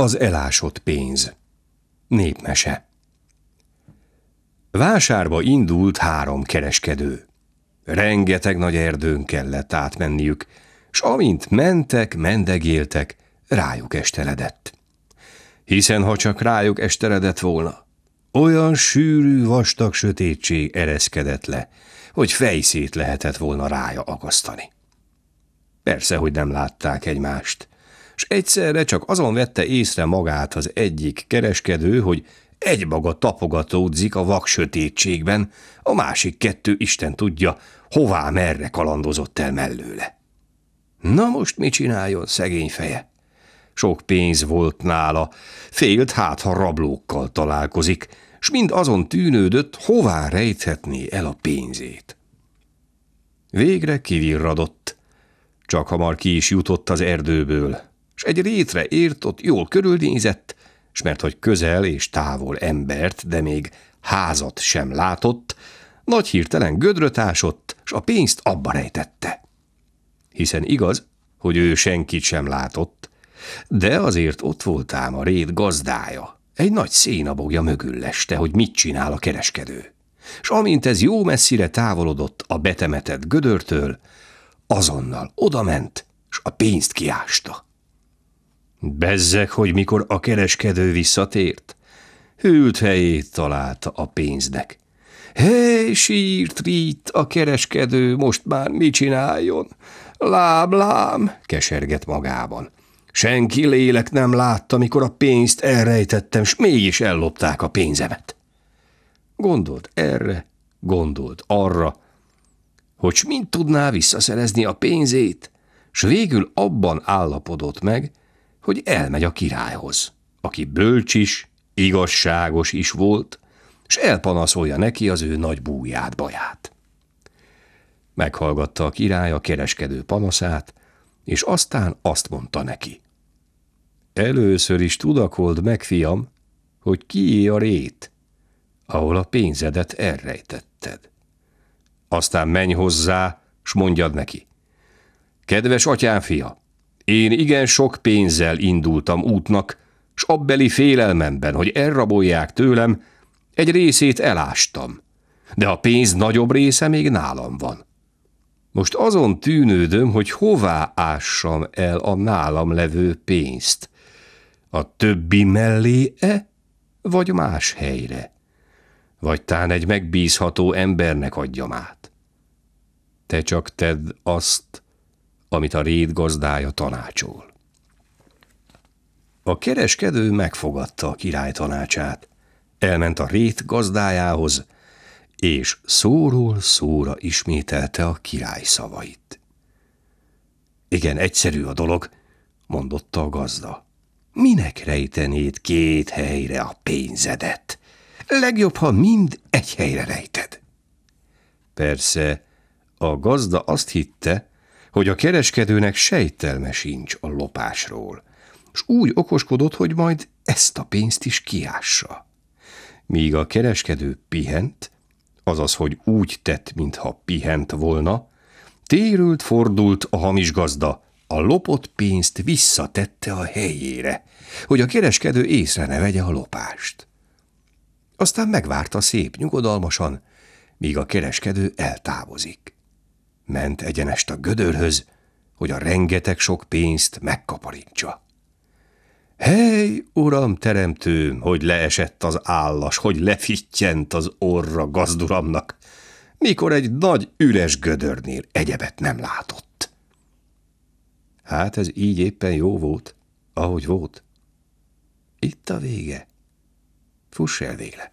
Az elásott pénz. Népmese. Vásárba indult három kereskedő. Rengeteg nagy erdőn kellett átmenniük, s amint mentek, mendegéltek, rájuk esteledett. Hiszen ha csak rájuk esteledett volna, olyan sűrű, vastag sötétség ereszkedett le, hogy fejszét lehetett volna rája akasztani. Persze, hogy nem látták egymást, és egyszerre csak azon vette észre magát az egyik kereskedő, hogy egymaga tapogatódzik a vak a másik kettő Isten tudja, hová merre kalandozott el mellőle. Na most mit csináljon szegény feje? Sok pénz volt nála, félt hát, ha rablókkal találkozik, s mind azon tűnődött, hová rejthetné el a pénzét. Végre kivirradott, csak hamar ki is jutott az erdőből, s egy rétre ért, ott jól körülnézett, s mert hogy közel és távol embert, de még házat sem látott, nagy hirtelen gödröt ásott, s a pénzt abba rejtette. Hiszen igaz, hogy ő senkit sem látott, de azért ott volt ám a réd gazdája, egy nagy szénabogja mögül leste, hogy mit csinál a kereskedő. S amint ez jó messzire távolodott a betemetett gödörtől, azonnal odament, s a pénzt kiásta. Bezzek, hogy mikor a kereskedő visszatért, hűlt helyét találta a pénznek. Hé, sírt rít a kereskedő, most már mit csináljon? Lám, lám, keserget magában. Senki lélek nem látta, mikor a pénzt elrejtettem, s mégis ellopták a pénzemet. Gondolt erre, gondolt arra, hogy mind tudná visszaszerezni a pénzét, s végül abban állapodott meg, hogy elmegy a királyhoz, aki bölcs is, igazságos is volt, s elpanaszolja neki az ő nagy búját, baját. Meghallgatta a király a kereskedő panaszát, és aztán azt mondta neki. Először is tudakold meg, fiam, hogy kié a rét, ahol a pénzedet elrejtetted. Aztán menj hozzá, s mondjad neki. Kedves atyám fia, én igen sok pénzzel indultam útnak, s abbeli félelmemben, hogy elrabolják tőlem, egy részét elástam, de a pénz nagyobb része még nálam van. Most azon tűnődöm, hogy hová ássam el a nálam levő pénzt. A többi mellé-e, vagy más helyre? Vagy tán egy megbízható embernek adjam át? Te csak tedd azt, amit a réd gazdája tanácsol. A kereskedő megfogadta a király tanácsát, elment a rét gazdájához, és szóról szóra ismételte a király szavait. Igen, egyszerű a dolog, mondotta a gazda. Minek rejtenéd két helyre a pénzedet? Legjobb, ha mind egy helyre rejted. Persze, a gazda azt hitte, hogy a kereskedőnek sejtelme sincs a lopásról, és úgy okoskodott, hogy majd ezt a pénzt is kiássa. Míg a kereskedő pihent, azaz, hogy úgy tett, mintha pihent volna, térült, fordult a hamis gazda, a lopott pénzt visszatette a helyére, hogy a kereskedő észre ne vegye a lopást. Aztán megvárta szép nyugodalmasan, míg a kereskedő eltávozik. Ment egyenest a gödörhöz, hogy a rengeteg sok pénzt megkaparintsa. Hely, uram teremtőm, hogy leesett az állas, hogy lefittyent az orra gazduramnak, mikor egy nagy üres gödörnél egyebet nem látott. Hát ez így éppen jó volt, ahogy volt. Itt a vége. Fuss el végle.